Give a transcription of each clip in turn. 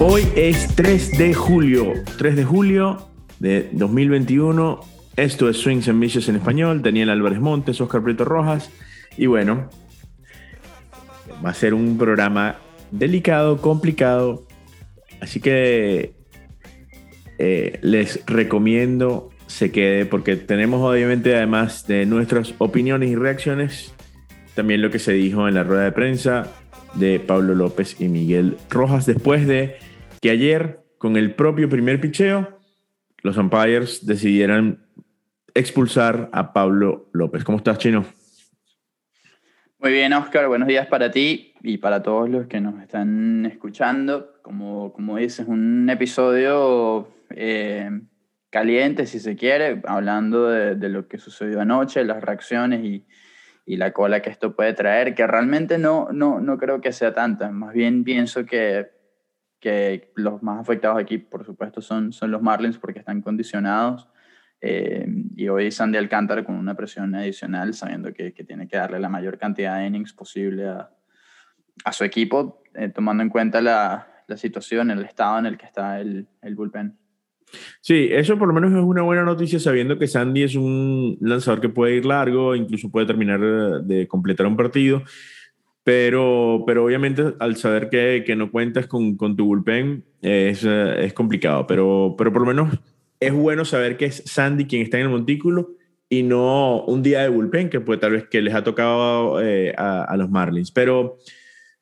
Hoy es 3 de julio, 3 de julio de 2021. Esto es Swings and Missions en español. Daniel Álvarez Montes, Oscar Prieto Rojas. Y bueno, va a ser un programa delicado, complicado. Así que eh, les recomiendo se quede porque tenemos obviamente además de nuestras opiniones y reacciones, también lo que se dijo en la rueda de prensa de Pablo López y Miguel Rojas después de que ayer con el propio primer picheo los umpires decidieran expulsar a Pablo López. ¿Cómo estás, Chino? Muy bien, Oscar. Buenos días para ti y para todos los que nos están escuchando. Como, como dices, un episodio eh, caliente, si se quiere, hablando de, lo que sucedió anoche, las reacciones y, y, la cola que esto puede traer, que realmente no, no, no creo que sea tanta. Más bien pienso que, que los más afectados aquí, por supuesto, son, son los Marlins porque están condicionados. Eh, y hoy Sandy Alcántara con una presión adicional, sabiendo que, que, tiene que darle la mayor cantidad de innings posible a, a su equipo, eh, tomando en cuenta la, la, situación, el estado en el que está el, el bullpen. Sí, eso por lo menos es una buena noticia sabiendo que Sandy es un lanzador que puede ir largo, incluso puede terminar de completar un partido, pero, pero obviamente al saber que, que no cuentas con, con, tu bullpen es, es complicado, pero, pero por lo menos es bueno saber que es Sandy quien está en el montículo y no un día de bullpen que puede tal vez que les ha tocado eh, a, a, los Marlins. Pero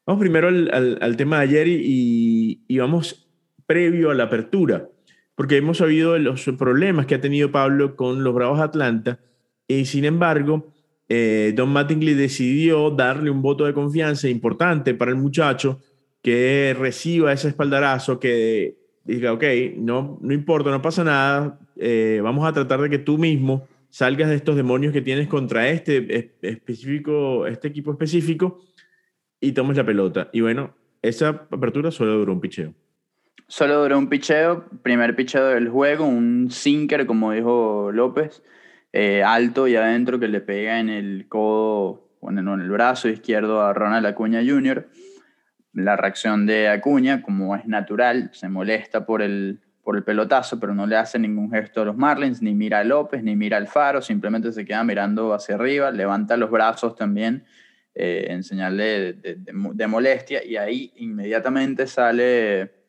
vamos primero al, al, al tema de ayer y, y vamos previo a la apertura porque hemos sabido los problemas que ha tenido Pablo con los Bravos de Atlanta, y sin embargo, eh, Don Mattingly decidió darle un voto de confianza importante para el muchacho que reciba ese espaldarazo, que diga, ok, no, no importa, no pasa nada, eh, vamos a tratar de que tú mismo salgas de estos demonios que tienes contra este específico, este equipo específico y tomes la pelota. Y bueno, esa apertura solo duró un picheo. Solo duró un picheo, primer picheo del juego, un sinker, como dijo López, eh, alto y adentro que le pega en el codo, bueno, en el brazo izquierdo a Ronald Acuña Jr. La reacción de Acuña, como es natural, se molesta por el, por el pelotazo, pero no le hace ningún gesto a los Marlins, ni mira a López, ni mira al faro, simplemente se queda mirando hacia arriba, levanta los brazos también eh, en señal de, de molestia, y ahí inmediatamente sale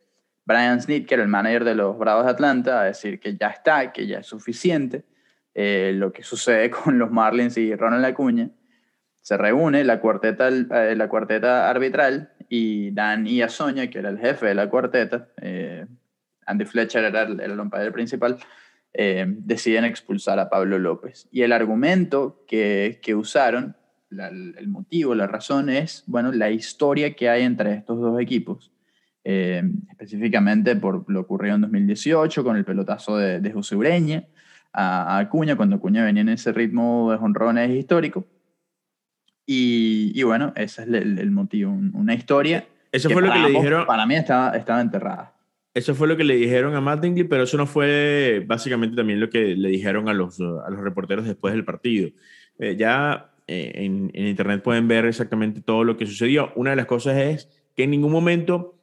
Brian Snitker, el manager de los Bravos de Atlanta, a decir que ya está, que ya es suficiente. Eh, lo que sucede con los Marlins y Ronald Acuña. Se reúne la cuarteta, eh, la cuarteta arbitral y Dan Iasoña, que era el jefe de la cuarteta, eh, Andy Fletcher era el, el principal, deciden expulsar a Pablo López. Y el argumento que, usaron, el motivo, la razón es, bueno, la historia que hay entre estos dos equipos eh, específicamente por lo ocurrido en 2018 con el pelotazo de, de José Ureña a, a, Acuña, cuando Acuña venía en ese ritmo de jonrones histórico. Y, y, bueno, ese es el, el motivo, una historia. Eso fue lo que le dijeron. Para mí estaba, estaba enterrada. Eso fue lo que le dijeron a Mattingly, pero eso no fue básicamente también lo que le dijeron a los, a los reporteros después del partido. Eh, ya eh, en, en, internet pueden ver exactamente todo lo que sucedió. Una de las cosas es que en ningún momento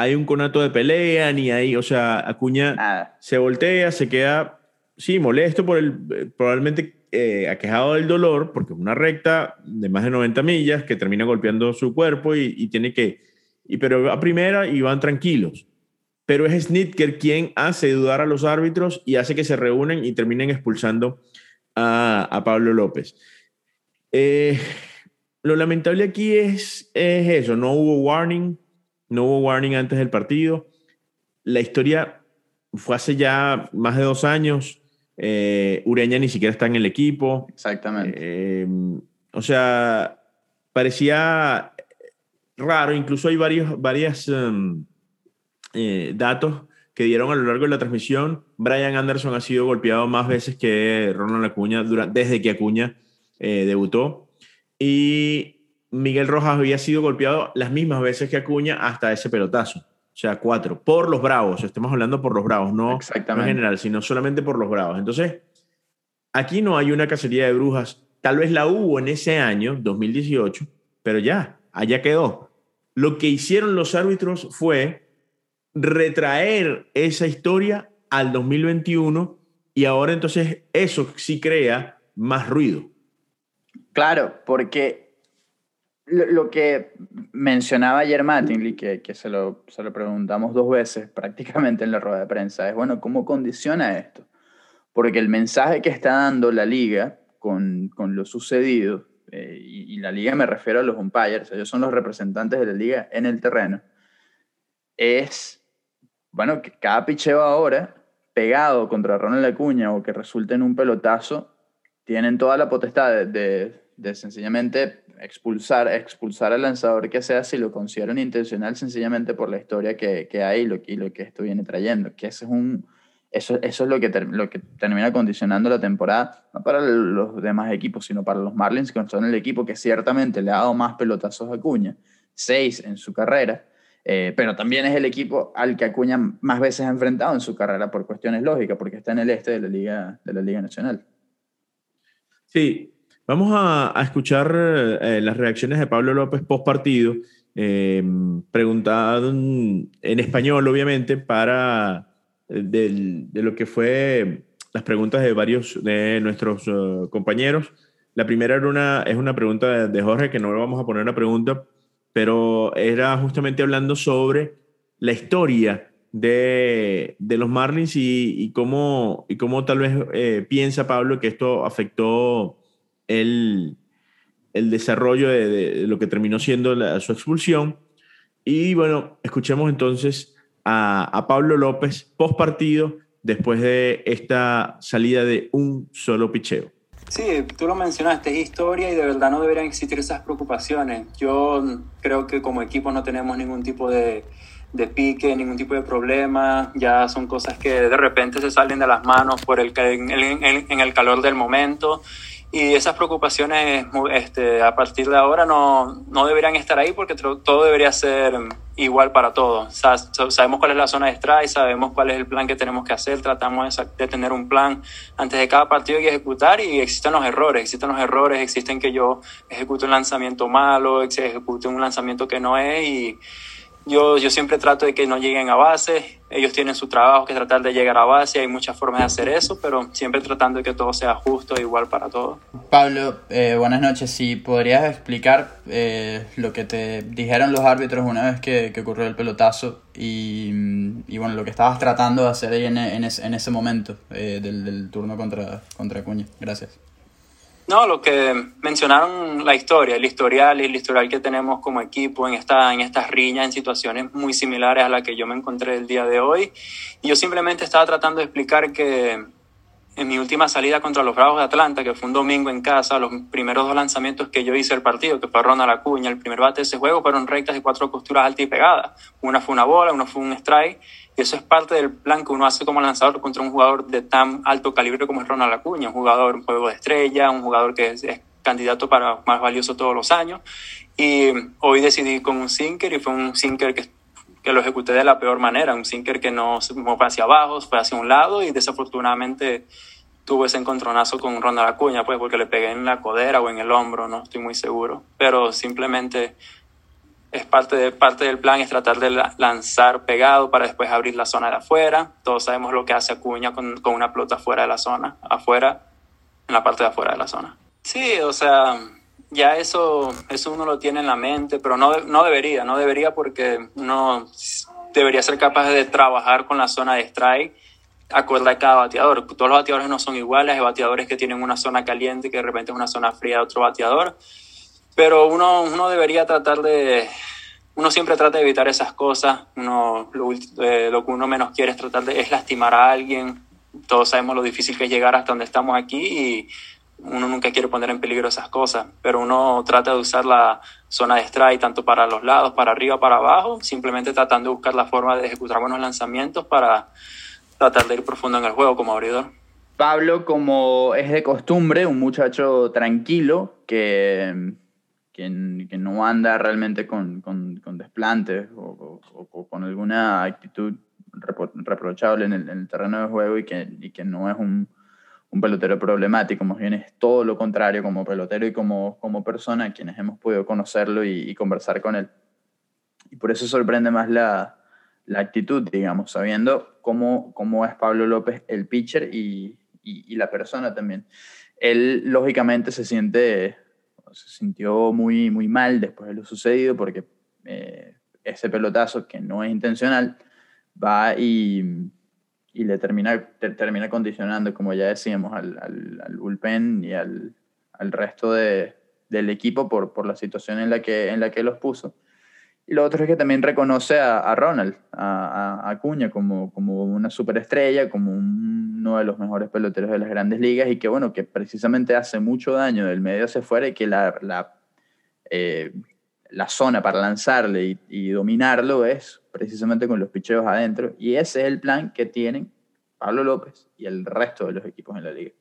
hay un conato de pelea, ni hay, o sea, Acuña Nada. se voltea, se queda, sí, molesto por el, probablemente eh, aquejado del dolor, porque es una recta de más de 90 millas que termina golpeando su cuerpo y, y tiene que, y, pero a primera y van tranquilos. Pero es Snitker quien hace dudar a los árbitros y hace que se reúnen y terminen expulsando a, a Pablo López. Eh, lo lamentable aquí es, es eso, no hubo warning, no hubo warning antes del partido. La historia fue hace ya más de dos años. Eh, Ureña ni siquiera está en el equipo. Exactamente. Eh, o sea, parecía raro. Incluso hay varios varias, um, eh, datos que dieron a lo largo de la transmisión. Brian Anderson ha sido golpeado más veces que Ronald Acuña durante, desde que Acuña eh, debutó. Y Miguel Rojas había sido golpeado las mismas veces que Acuña hasta ese pelotazo. O sea, cuatro. Por los Bravos. Estamos hablando por los Bravos, no, no en general, sino solamente por los Bravos. Entonces, aquí no hay una cacería de brujas. Tal vez la hubo en ese año, 2018, pero ya. allá quedó. Lo que hicieron los árbitros fue retraer esa historia al 2021 y ahora entonces eso sí crea más ruido. Claro, porque lo, que mencionaba ayer Mattingly, que, que se, lo, se, lo, preguntamos dos veces prácticamente en la rueda de prensa, es, bueno, ¿cómo condiciona esto? Porque el mensaje que está dando la liga con, con lo sucedido, eh, y, la liga me refiero a los umpires, ellos son los representantes de la liga en el terreno, es, bueno, que cada picheo ahora pegado contra Ronald Acuña o que resulte en un pelotazo, tienen toda la potestad de, de, sencillamente expulsar, expulsar al lanzador que sea si lo consideran intencional sencillamente por la historia que, que hay y lo, y lo, que esto viene trayendo. Que ese es un, eso, eso es lo que, lo que termina condicionando la temporada, no para los demás equipos, sino para los Marlins, que son el equipo que ciertamente le ha dado más pelotazos a Acuña, seis en su carrera, eh, pero también es el equipo al que Acuña más veces ha enfrentado en su carrera por cuestiones lógicas, porque está en el este de la Liga, de la Liga Nacional. Sí, vamos a, escuchar eh, las reacciones de Pablo López post partido, eh, preguntado en, español, obviamente, para de lo que fue las preguntas de varios de nuestros compañeros. La primera era una, es una pregunta de, de Jorge, que no le vamos a poner una pregunta pero era justamente hablando sobre la historia de, los Marlins y, cómo, y cómo tal vez eh, piensa Pablo que esto afectó el, desarrollo de, lo que terminó siendo su expulsión. Y bueno, escuchemos entonces a, a Pablo López post partido después de esta salida de un solo picheo. Sí, tú lo mencionaste, es historia y de verdad no deberían existir esas preocupaciones. Yo creo que como equipo no tenemos ningún tipo de, de pique, ningún tipo de problema, ya son cosas que de repente se salen de las manos por el, en, en el calor del momento y esas preocupaciones este, a partir de ahora no, no deberían estar ahí porque todo debería ser igual para todos. sabemos cuál es la zona de strike, sabemos cuál es el plan que tenemos que hacer, tratamos de tener un plan antes de cada partido y ejecutar y existen los errores, existen los errores, existen que yo ejecute un lanzamiento malo, ejecute un lanzamiento que no es y yo, yo siempre trato de que no lleguen a base. Ellos tienen su trabajo que tratar de llegar a base. Hay muchas formas de hacer eso, pero siempre tratando de que todo sea justo e igual para todos. Pablo, eh, buenas noches. Si podrías explicar eh, lo que te dijeron los árbitros una vez que, que ocurrió el pelotazo y, y, bueno, lo que estabas tratando de hacer ahí en, en, ese, en ese momento eh, del, del, turno contra, contra Cuña. Gracias. No, lo que mencionaron la historia, el historial y el historial que tenemos como equipo en, esta, en estas riñas, en situaciones muy similares a la que yo me encontré el día de hoy. Y yo simplemente estaba tratando de explicar que en mi última salida contra los Bravos de Atlanta, que fue un domingo en casa, los primeros dos lanzamientos que yo hice el partido, que fue Ronald Acuña, el primer bate de ese juego, fueron rectas de cuatro costuras altas y pegadas. Una fue una bola, una fue un strike eso es parte del plan que uno hace como lanzador contra un jugador de tan alto calibre como es Ronald Acuña, un jugador, un juego de estrella, un jugador que es, candidato para más valioso todos los años. Y hoy decidí con un sinker y fue un sinker que, que lo ejecuté de la peor manera, un sinker que no fue hacia abajo, fue hacia un lado y desafortunadamente tuve ese encontronazo con Ronald Acuña, pues porque le pegué en la codera o en el hombro, no estoy muy seguro, pero simplemente es parte, de, parte del plan, es tratar de lanzar pegado para después abrir la zona de afuera. Todos sabemos lo que hace Acuña con, con una pelota fuera de la zona, afuera, en la parte de afuera de la zona. Sí, o sea, ya eso, eso uno lo tiene en la mente, pero no, no debería, no debería porque uno debería ser capaz de trabajar con la zona de strike acorde a cada bateador. Todos los bateadores no son iguales, hay bateadores que tienen una zona caliente que de repente es una zona fría de otro bateador pero uno, uno debería tratar de, uno siempre trata de evitar esas cosas, uno, lo, eh, lo, que uno menos quiere es tratar de es lastimar a alguien, todos sabemos lo difícil que es llegar hasta donde estamos aquí y uno nunca quiere poner en peligro esas cosas, pero uno trata de usar la zona de strike tanto para los lados, para arriba, para abajo, simplemente tratando de buscar la forma de ejecutar buenos lanzamientos para tratar de ir profundo en el juego como abridor. Pablo, como es de costumbre, un muchacho tranquilo que que, no anda realmente con, con, desplantes o, con alguna actitud reprochable en el, terreno de juego y que, y que no es un, un pelotero problemático, más bien es todo lo contrario como pelotero y como, como persona, quienes hemos podido conocerlo y, conversar con él. Y por eso sorprende más la, la actitud, digamos, sabiendo cómo, cómo es Pablo López el pitcher y, y, la persona también. Él, lógicamente, se siente, se sintió muy, muy mal después de lo sucedido porque eh, ese pelotazo, que no es intencional, va y y le termina, termina condicionando, como ya decíamos, al, al, al bullpen y al, al resto de, del equipo por, por la situación en la, que, en la que los puso. Y lo otro es que también reconoce a, a Ronald, a, a, Acuña, como, como una superestrella, como uno de los mejores peloteros de las grandes ligas y que, bueno, que precisamente hace mucho daño del medio hacia afuera y que la, la, eh, la zona para lanzarle y, dominarlo es precisamente con los picheos adentro. Y ese es el plan que tienen Pablo López y el resto de los equipos en la liga.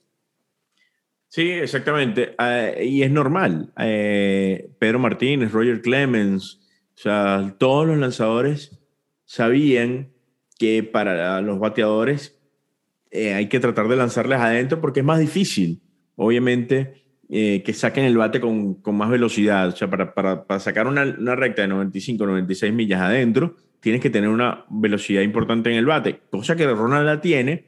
Sí, exactamente. Uh, y es normal. Uh, Pedro Martínez, Roger Clemens, o sea, todos los lanzadores sabían que para los bateadores eh, hay que tratar de lanzarles adentro porque es más difícil, obviamente, eh, que saquen el bate con, con, más velocidad. O sea, para, para, para sacar una, una recta de 95, 96 millas adentro, tienes que tener una velocidad importante en el bate, cosa que Ronald la tiene,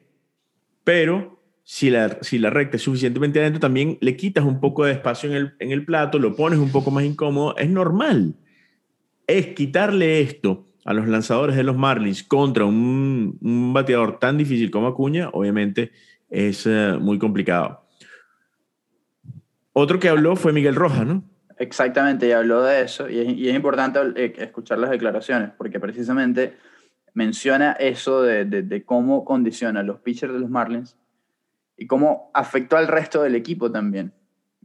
pero si la, si la recta es suficientemente adentro, también le quitas un poco de espacio en el, en el plato, lo pones un poco más incómodo, es normal. Es quitarle esto a los lanzadores de los Marlins contra un, un bateador tan difícil como Acuña, obviamente es uh, muy complicado. Otro que habló fue Miguel Rojas, ¿no? Exactamente, y habló de eso, y es, y es, importante eh, escuchar las declaraciones, porque precisamente menciona eso de, de, de, cómo condiciona a los pitchers de los Marlins y cómo afectó al resto del equipo también.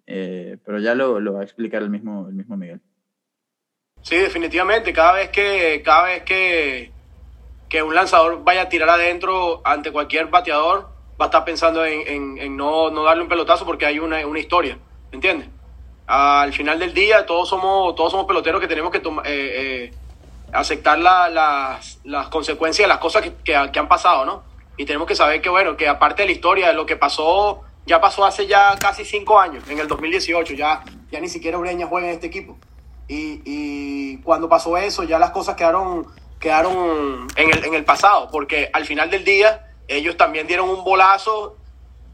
Eh, pero ya lo, lo, va a explicar el mismo, el mismo Miguel. Sí, definitivamente, cada vez que, cada vez que, que un lanzador vaya a tirar adentro ante cualquier bateador, va a estar pensando en, en, en no, no darle un pelotazo porque hay una, una historia, ¿entiendes? al final del día todos somos, todos somos peloteros que tenemos que eh, eh, aceptar la, las, las, consecuencias de las cosas que, que, que, han pasado, ¿no? Y tenemos que saber que, bueno, que aparte de la historia, de lo que pasó, ya pasó hace ya casi cinco años, en el 2018, ya, ya ni siquiera Ureña juega en este equipo. Y, y cuando pasó eso, ya las cosas quedaron, quedaron en, el, en el pasado, porque al final del día ellos también dieron un bolazo,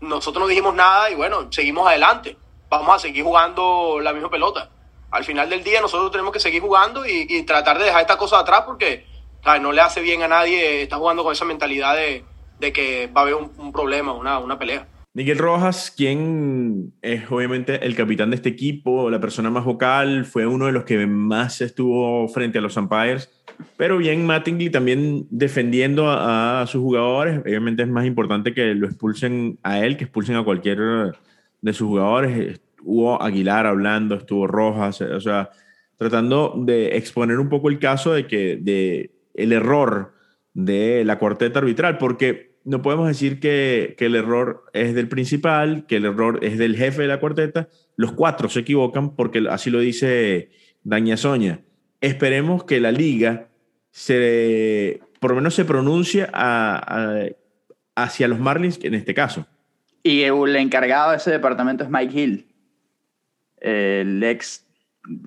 nosotros no dijimos nada y bueno, seguimos adelante vamos a seguir jugando la misma pelota. Al final del día nosotros tenemos que seguir jugando y, y tratar de dejar esta cosa atrás porque ¿sabes? no le hace bien a nadie estar jugando con esa mentalidad de, de que va a haber un, un problema, una, una pelea. Miguel Rojas, quien es obviamente el capitán de este equipo, la persona más vocal, fue uno de los que más estuvo frente a los umpires, pero bien Mattingly también defendiendo a, a, sus jugadores. Obviamente es más importante que lo expulsen a él que expulsen a cualquier de sus jugadores. Hubo Aguilar hablando, estuvo Rojas, o sea, tratando de exponer un poco el caso de que de el error de la cuarteta arbitral, porque no podemos decir que, que, el error es del principal, que el error es del jefe de la cuarteta. Los cuatro se equivocan porque así lo dice Daña Soña. Esperemos que la liga se, por lo menos se pronuncie hacia los Marlins en este caso. Y el encargado de ese departamento es Mike Hill, el ex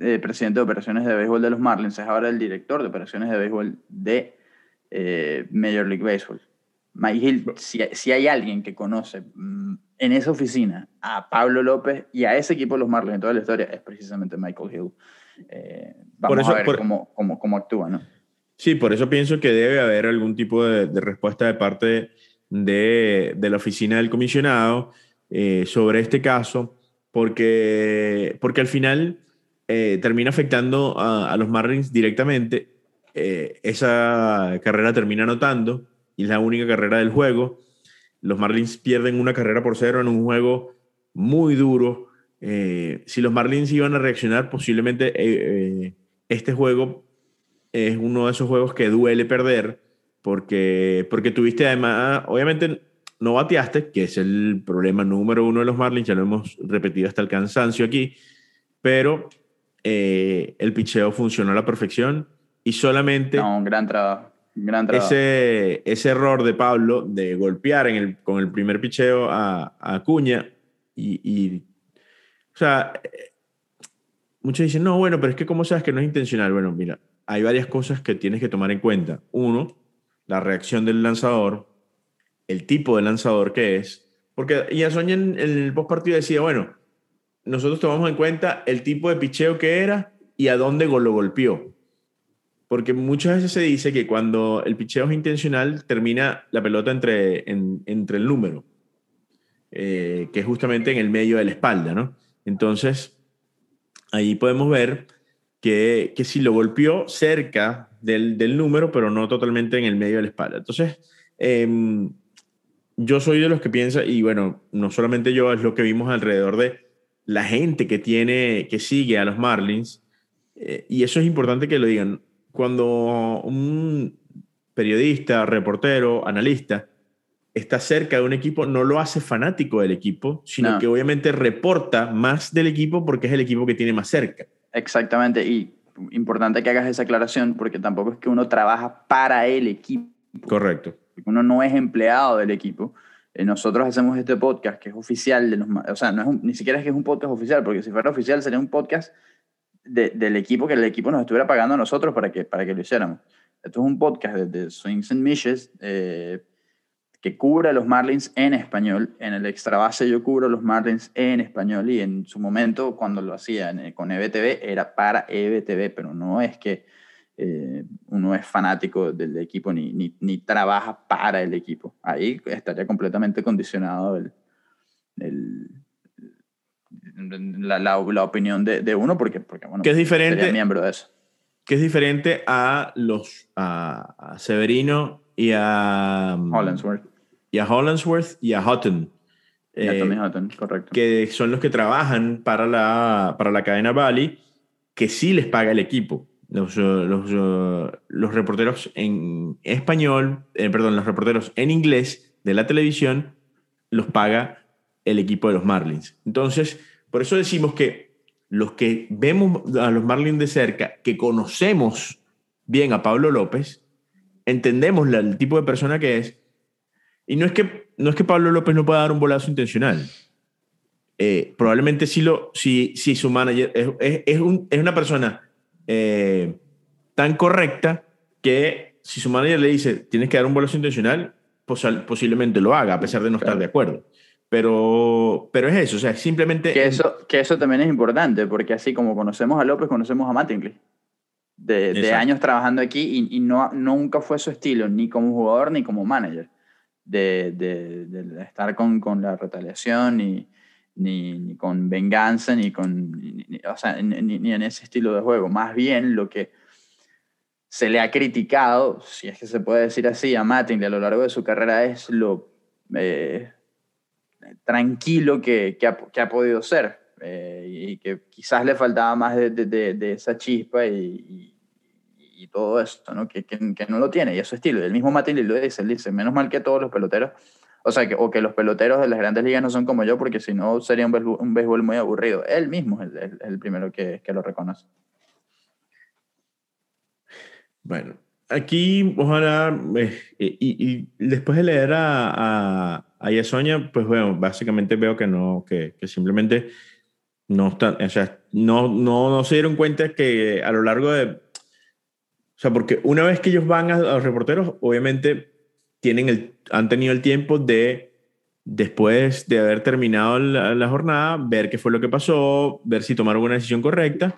eh, presidente de operaciones de béisbol de los Marlins, es ahora el director de operaciones de béisbol de eh, Major League Baseball. Mike Hill, si, si, hay alguien que conoce mm, en esa oficina a Pablo López y a ese equipo de los Marlins en toda la historia, es precisamente Michael Hill. Eh, vamos eso, a ver por... cómo, cómo, cómo actúa, ¿no? Sí, por eso pienso que debe haber algún tipo de, de respuesta de parte de de, la oficina del comisionado eh, sobre este caso, porque, porque al final eh, termina afectando a, los Marlins directamente. Eh, esa carrera termina anotando y es la única carrera del juego. Los Marlins pierden una carrera por cero en un juego muy duro. Si los Marlins iban a reaccionar, posiblemente este juego es uno de esos juegos que duele perder porque, porque tuviste además, obviamente no bateaste, que es el problema número uno de los Marlins, ya lo hemos repetido hasta el cansancio aquí, pero eh, el picheo funcionó a la perfección y solamente... No, un gran trabajo. Gran trabajo. ese, ese error de Pablo de golpear en el, con el primer picheo a, a Acuña y, y, o sea, eh, muchos dicen, no, bueno, pero es que ¿cómo sabes que no es intencional? Bueno, mira, hay varias cosas que tienes que tomar en cuenta. Uno, la reacción del lanzador, el tipo de lanzador que es, porque Yasoña en, el post partido decía, bueno, nosotros tomamos en cuenta el tipo de picheo que era y a dónde lo golpeó. Porque muchas veces se dice que cuando el picheo es intencional, termina la pelota entre, en- entre el número, eh, que es justamente en el medio de la espalda, ¿no? Entonces, ahí podemos ver que, que si lo golpeó cerca del, del número, pero no totalmente en el medio de la espalda. Entonces, em, yo soy de los que piensa, y bueno, no solamente yo, es lo que vimos alrededor de la gente que tiene, que sigue a los Marlins, eh, y eso es importante que lo digan. Cuando un periodista, reportero, analista está cerca de un equipo, no lo hace fanático del equipo, sino No. que obviamente reporta más del equipo porque es el equipo que tiene más cerca. Exactamente, y importante que hagas esa aclaración porque tampoco es que uno trabaja para el equipo, Correcto. uno no es empleado del equipo. Eh, nosotros hacemos este podcast que es oficial de los, o sea, no es un- ni siquiera es que es un podcast oficial, porque si fuera oficial sería un podcast de- del equipo que el equipo nos estuviera pagando a nosotros para que, para que lo hiciéramos. Esto es un podcast de, de Swings and Mishes eh, que cubre a los Marlins en español. En el extra base yo cubro a los Marlins en español y en su momento cuando lo hacía en- con EBTV era para EBTV, pero no es que eh, uno es fanático del equipo ni, ni, ni trabaja para el equipo. Ahí estaría completamente condicionado el, el- la, la- la opinión de, de uno porque, porque bueno, Que es diferente- miembro de eso. Que es diferente a los a, a Severino y a Hollandsworth. Y a Hollandsworth y a Hutton. Y a Eh, Tommy Hutton, correcto. que son los que trabajan para la, para la cadena Bali, que sí les paga el equipo. Los, eh, los, eh, los reporteros en español, eh, perdón, los reporteros en inglés de la televisión los paga el equipo de los Marlins. Entonces, por eso decimos que los que vemos a los Marlins de cerca, que conocemos bien a Pablo López, entendemos la- el tipo de persona que es, y no es que, no es que Pablo López no pueda dar un bolazo intencional. Eh, probablemente sí lo, si, si su manager es, es- es un- es una persona eh, tan correcta que si su manager le dice tienes que dar un bolazo intencional, posal- posiblemente lo haga, a pesar de no estar Claro. de acuerdo. Pero, pero es eso, o sea, simplemente... Que eso, que eso también es importante, porque así como conocemos a López, conocemos a Mattingly. De, de años trabajando aquí y, y no, nunca fue su estilo, ni como jugador ni como manager, de, de- estar con, con la retaliación, ni, ni, con venganza, ni, con, ni- ni- o sea, ni, en ese estilo de juego. Más bien lo que se le ha criticado, si es que se puede decir así, a Mattingly a lo largo de su carrera es lo... eh, tranquilo que, que, ha, que ha podido ser eh, y que quizás le faltaba más de, de- de- esa chispa y- y todo esto, ¿no? Que, que- que no lo tiene y es su estilo. Y el mismo Matilde lo dice, él dice, menos mal que todos los peloteros, o sea, que, o que los peloteros de las grandes ligas no son como yo, porque si no sería un béisbol, un béisbol muy aburrido. Él mismo es el, el- el primero que, que lo reconoce. Bueno, aquí ojalá, eh, y, y después de leer a, a, a Yasoña, pues bueno, básicamente veo que no, que, que simplemente no están, o sea, no, no, no se dieron cuenta que a lo largo de, o sea, porque una vez que ellos van a, a los reporteros, obviamente tienen el, han tenido el tiempo de, después de haber terminado la, la jornada, ver qué fue lo que pasó, ver si tomaron una decisión correcta.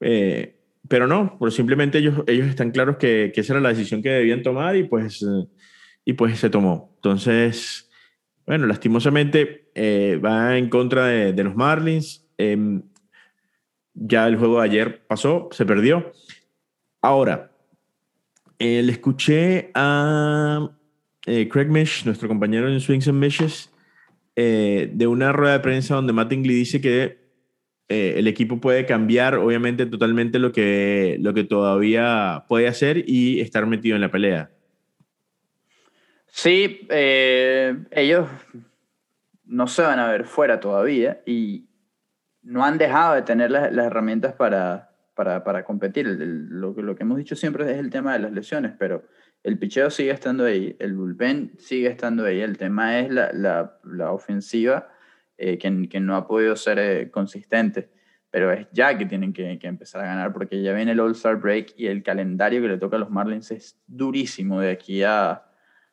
Eh, pero no, pues simplemente ellos, ellos están claros que, que esa era la decisión que debían tomar y pues, y pues se tomó. Entonces, bueno, lastimosamente eh, va en contra de, de los Marlins. Eh, ya el juego de ayer pasó, se perdió. Ahora, eh, le escuché a eh, Craig Mish, nuestro compañero en Swings and Mishes, eh, de una rueda de prensa donde Mattingly dice que el equipo puede cambiar, obviamente, totalmente lo que, lo que todavía puede hacer y estar metido en la pelea. Sí, ellos no se van a ver fuera todavía y no han dejado de tener las herramientas para, para, para competir. lo, lo que hemos dicho siempre es el tema de las lesiones, pero el picheo sigue estando ahí, el bullpen sigue estando ahí. El tema es la, la, la ofensiva eh, que, que, no ha podido ser eh, consistente. Pero es ya que tienen que, que, empezar a ganar porque ya viene el All-Star Break y el calendario que le toca a los Marlins es durísimo de aquí a,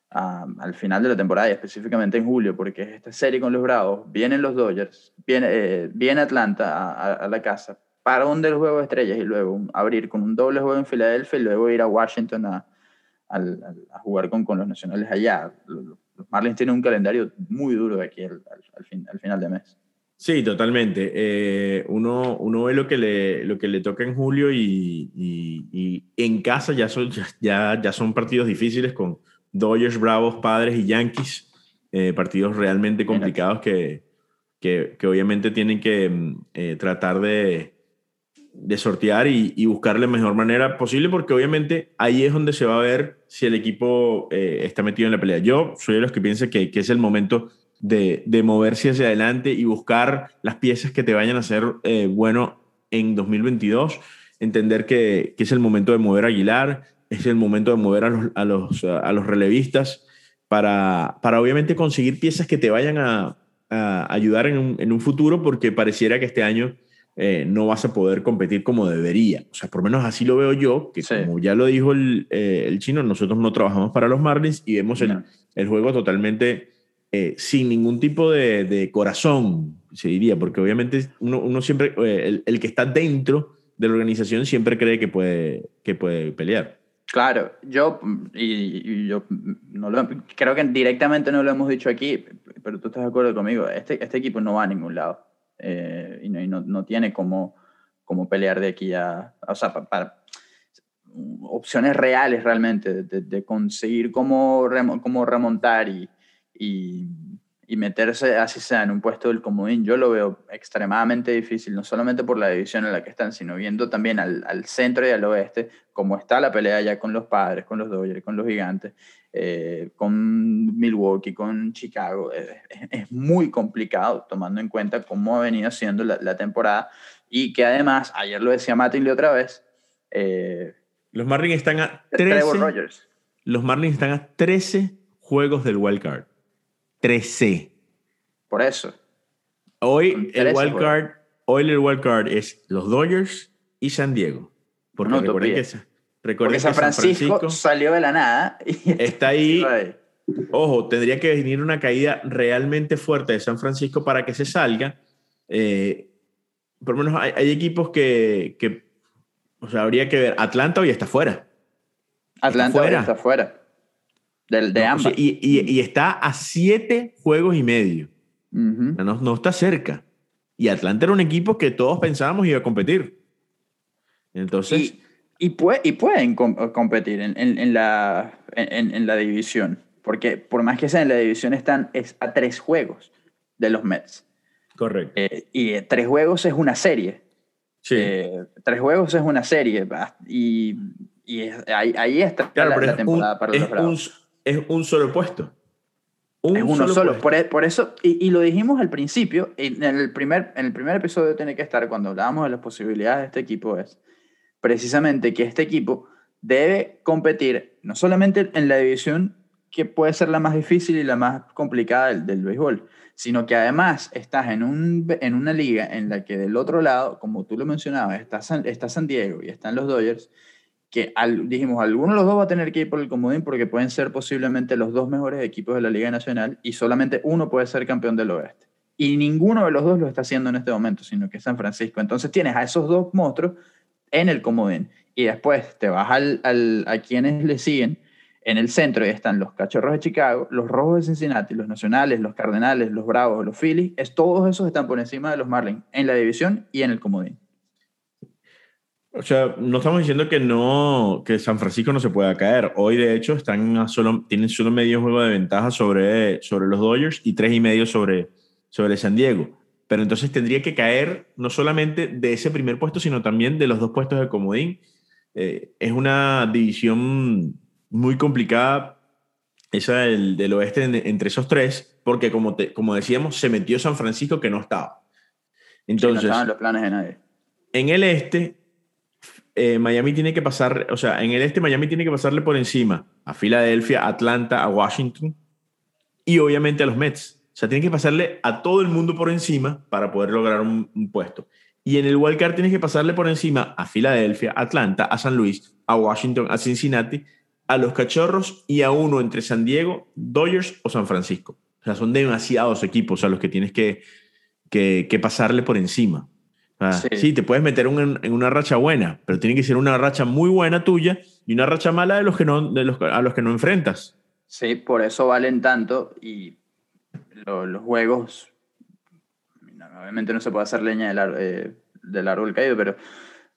al final de la temporada y específicamente en julio, porque esta serie con los Bravos, vienen los Dodgers, viene, eh, viene Atlanta a, a, la casa, para un del juego de estrellas y luego abrir con un doble juego en Filadelfia y luego ir a Washington a, a jugar con, con, los nacionales allá. Los, Marlins tienen un calendario muy duro de aquí al, al, fin, al final de mes. Sí, totalmente. Eh, uno, uno ve lo que, le, lo que le toca en julio y, y, y en casa ya son, ya, ya son partidos difíciles con Dodgers, Bravos, Padres y Yankees. Eh, partidos realmente complicados que, que, que, obviamente tienen que mm, eh, tratar de, de sortear y, y, buscar la mejor manera posible, porque obviamente ahí es donde se va a ver si el equipo eh, está metido en la pelea. Yo soy de los que piensan que, que es el momento de, moverse hacia adelante y buscar las piezas que te vayan a hacer eh, bueno en 2022, entender que, es el momento de mover a Aguilar, es el momento de mover a los, a los, a los relevistas para, para obviamente conseguir piezas que te vayan a, ayudar en un futuro, porque pareciera que este año eh, no vas a poder competir como debería. O sea, por lo menos así lo veo yo, que sí. como ya lo dijo el, eh, el, chino, nosotros no trabajamos para los Marlins y vemos no. el, el, juego totalmente eh, sin ningún tipo de, de, corazón, se diría, porque obviamente uno, uno siempre, el, el, que está dentro de la organización siempre cree que puede, que puede pelear. Claro, yo, y, y yo no lo, creo que directamente no lo hemos dicho aquí, pero tú estás de acuerdo conmigo, este, este equipo no va a ningún lado eh, y, no, no, no, tiene como, como pelear de aquí a, o sea, para, opciones reales realmente, de, conseguir cómo, cómo remontar y, y, meterse, así sea, en un puesto del comodín, yo lo veo extremadamente difícil, no solamente por la división en la que están, sino viendo también al, al centro y al oeste, cómo está la pelea ya con los padres, con los Dodgers, con los gigantes, eh, con Milwaukee, con Chicago. Eh, es, muy complicado tomando en cuenta cómo ha venido siendo la, la, temporada y que además, ayer lo decía Matilde otra vez, eh, los Marlins están a 13, los Marlins están a 13 juegos del wild card. 13. Por eso. Hoy el wild card, hoy el wild card es los Dodgers y San Diego. Porque no, recuerden que Recuerden San Francisco, San Francisco, salió de la nada. Y está ahí. Ojo, tendría que venir una caída realmente fuerte de San Francisco para que se salga. Eh, por lo menos hay, hay equipos que, que, o sea, habría que ver. Atlanta hoy está fuera. Atlanta está fuera. está fuera. Del, de ambas. O sea, y, y, y, está a siete juegos y medio. Uh -huh. no, no está cerca. Y Atlanta era un equipo que todos pensábamos iba a competir. Entonces. Y, y, puede, y pueden com competir en, en, en la, en, en, la división, porque por más que sea en la división están es a tres juegos de los Mets. Correcto. Eh, y tres juegos es una serie. Sí. Eh, tres juegos es una serie. Y, y es, ahí, ahí, está claro, la, la temporada un, para los Bravos. Un, es un solo puesto. Un es uno solo. solo. Por, e, por, eso, y, y, lo dijimos al principio, en el, primer, en el primer episodio tiene que estar, cuando hablábamos de las posibilidades de este equipo, es precisamente que este equipo debe competir no solamente en la división que puede ser la más difícil y la más complicada del, del béisbol, sino que además estás en, un, en una liga en la que del otro lado, como tú lo mencionabas, está San, está San Diego y están los Dodgers, que dijimos, alguno de los dos va a tener que ir por el comodín porque pueden ser posiblemente los dos mejores equipos de la Liga Nacional y solamente uno puede ser campeón del oeste. Y ninguno de los dos lo está haciendo en este momento, sino que San Francisco. Entonces tienes a esos dos monstruos en el comodín. Y después te vas al, a quienes le siguen en el centro y están los Cachorros de Chicago, los Rojos de Cincinnati, los Nacionales, los Cardenales, los Bravos, los Phillies. Es, todos esos están por encima de los Marlins en la división y en el comodín. O sea, no estamos diciendo que no que San Francisco no se pueda caer. Hoy, de hecho, están a solo, tienen solo medio juego de ventaja sobre, sobre los Dodgers y tres y medio sobre, sobre San Diego pero entonces tendría que caer no solamente de ese primer puesto, sino también de los dos puestos de comodín. Eh, es una división muy complicada, esa del, del oeste en, entre esos tres, porque como, te, como decíamos, se metió San Francisco que no estaba. Entonces, sí, no estaban los planes de nadie. En el este eh, Miami tiene que pasar, o sea, en el este Miami tiene que pasarle por encima a Filadelfia, Atlanta, a Washington y obviamente a los Mets. O sea, tiene que pasarle a todo el mundo por encima para poder lograr un, puesto. Y en el wildcard tienes que pasarle por encima a Filadelfia, Atlanta, a San Luis, a Washington, a Cincinnati, a los Cachorros y a uno entre San Diego, Dodgers o San Francisco. O sea, son demasiados equipos a los que tienes que, que pasarle por encima sí. te puedes meter en una racha buena, pero tiene que ser una racha muy buena tuya y una racha mala de los que no, de los, a los que no enfrentas. Sí, por eso valen tanto y los juegos, obviamente no se puede hacer leña del, eh, del árbol caído, pero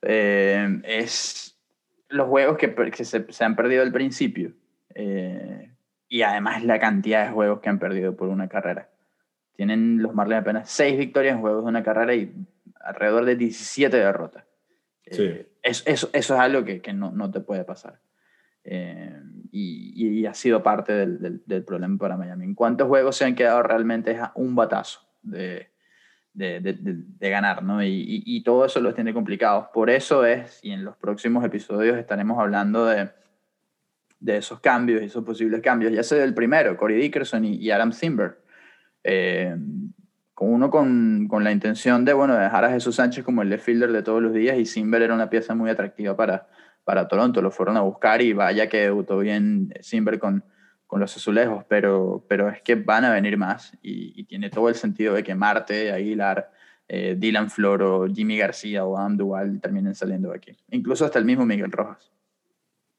eh, es los juegos que, que se, se, han perdido al principio eh, y además la cantidad de juegos que han perdido por una carrera. Tienen los Marlins apenas seis victorias en juegos de una carrera y alrededor de 17 derrotas. Eh, eso, eso, es algo que, que no, no, te puede pasar. Eh, y, y, ha sido parte del, del, problema para Miami. ¿En cuántos juegos se han quedado realmente es un batazo de, de, de ganar? ¿no? Y, y, todo eso los tiene complicados. Por eso es, y en los próximos episodios estaremos hablando de, de esos cambios y esos posibles cambios. Ya sé del primero, Corey Dickerson y, Adam Simber. Eh, con uno con, con, la intención de, bueno, dejar a Jesús Sánchez como el left fielder de todos los días y Simber era una pieza muy atractiva para, para Toronto. Lo fueron a buscar y vaya que debutó bien Simber con, con los azulejos, pero, pero es que van a venir más y, tiene todo el sentido de que Marte, Aguilar, eh, Dylan Floro, Jimmy García o Adam Duval terminen saliendo de aquí. Incluso hasta el mismo Miguel Rojas.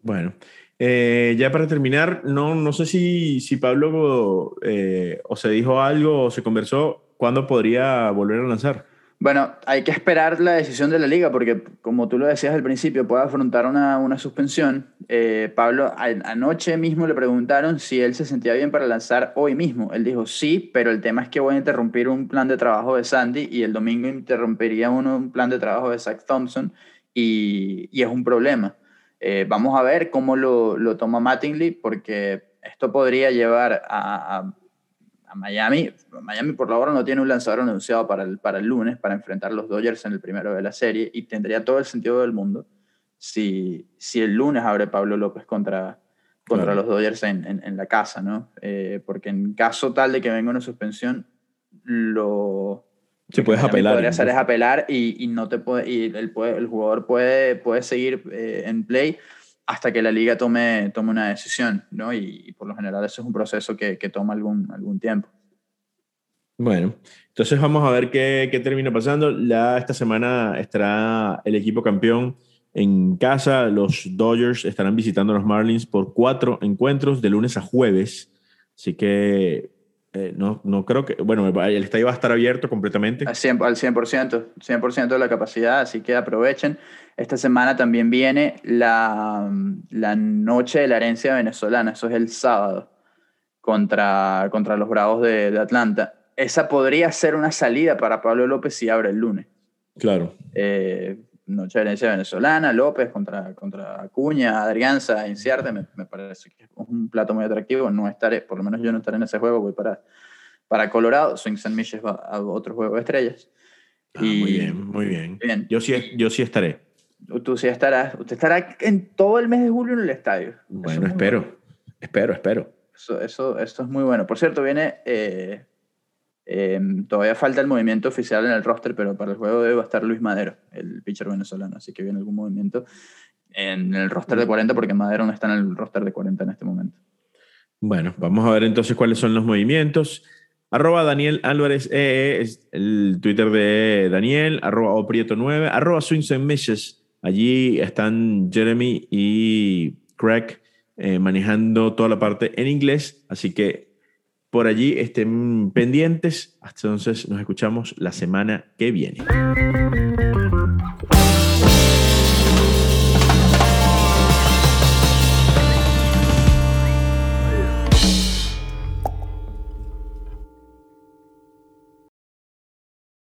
Bueno, eh, ya para terminar, no, no sé si, si Pablo eh, o se dijo algo o se conversó ¿cuándo podría volver a lanzar? Bueno, hay que esperar la decisión de la liga porque, como tú lo decías al principio, puede afrontar una, una suspensión. Eh, Pablo, anoche mismo le preguntaron si él se sentía bien para lanzar hoy mismo. Él dijo sí, pero el tema es que voy a interrumpir un plan de trabajo de Sandy y el domingo interrumpiría uno un plan de trabajo de Zach Thompson y, y es un problema. Eh, vamos a ver cómo lo, lo, toma Mattingly porque esto podría llevar a a Miami. Miami por la hora no tiene un lanzador anunciado para el, para el lunes para enfrentar a los Dodgers en el primero de la serie y tendría todo el sentido del mundo si, si el lunes abre Pablo López contra, contra los Dodgers en, en, la casa, ¿no? Eh, porque en caso tal de que venga una suspensión, lo... Se puede apelar. Podría hacer es apelar y, y, no te puede, y el, el jugador puede, puede seguir eh, en play hasta que la liga tome, tome una decisión, ¿no? Y, por lo general eso es un proceso que, que, toma algún, algún tiempo. Bueno, entonces vamos a ver qué, qué termina pasando. Ya esta semana estará el equipo campeón en casa. Los Dodgers estarán visitando a los Marlins por cuatro encuentros de lunes a jueves. Así que eh, no, no creo que, bueno, el estadio va a estar abierto completamente. Al 100%, al 100%, 100 de la capacidad, así que aprovechen. Esta semana también viene la, la noche de la herencia venezolana, eso es el sábado, contra, contra los Bravos de, de Atlanta. Esa podría ser una salida para Pablo López si abre el lunes. Claro. Eh, noche de herencia venezolana, López contra, contra Acuña, Adrianza, Inciarte, me, me, parece que es un plato muy atractivo. No estaré, por lo menos yo no estaré en ese juego, voy para, para Colorado, Swing San Miches va a otro juego de estrellas. Ah, muy bien, muy bien. bien. Yo, sí, yo sí estaré. Tú sí estarás. Usted estará en todo el mes de julio en el estadio. Bueno, espero, espero, espero. Eso, eso, eso, es muy bueno. Por cierto, viene eh, Em, todavía falta el movimiento oficial en el roster, pero para el juego de hoy va a estar Luis Madero, el pitcher venezolano, así que viene algún movimiento en el roster de 40 porque Madero no está en el roster de 40 en este momento. Bueno, vamos a ver entonces cuáles son los movimientos. Arroba Daniel Álvarez EE es el Twitter de Daniel, arroba Oprieto9, arroba Swings Meshes. Allí están Jeremy y Craig eh, manejando toda la parte en inglés, así que por allí estén pendientes. Hasta entonces nos escuchamos la semana que viene.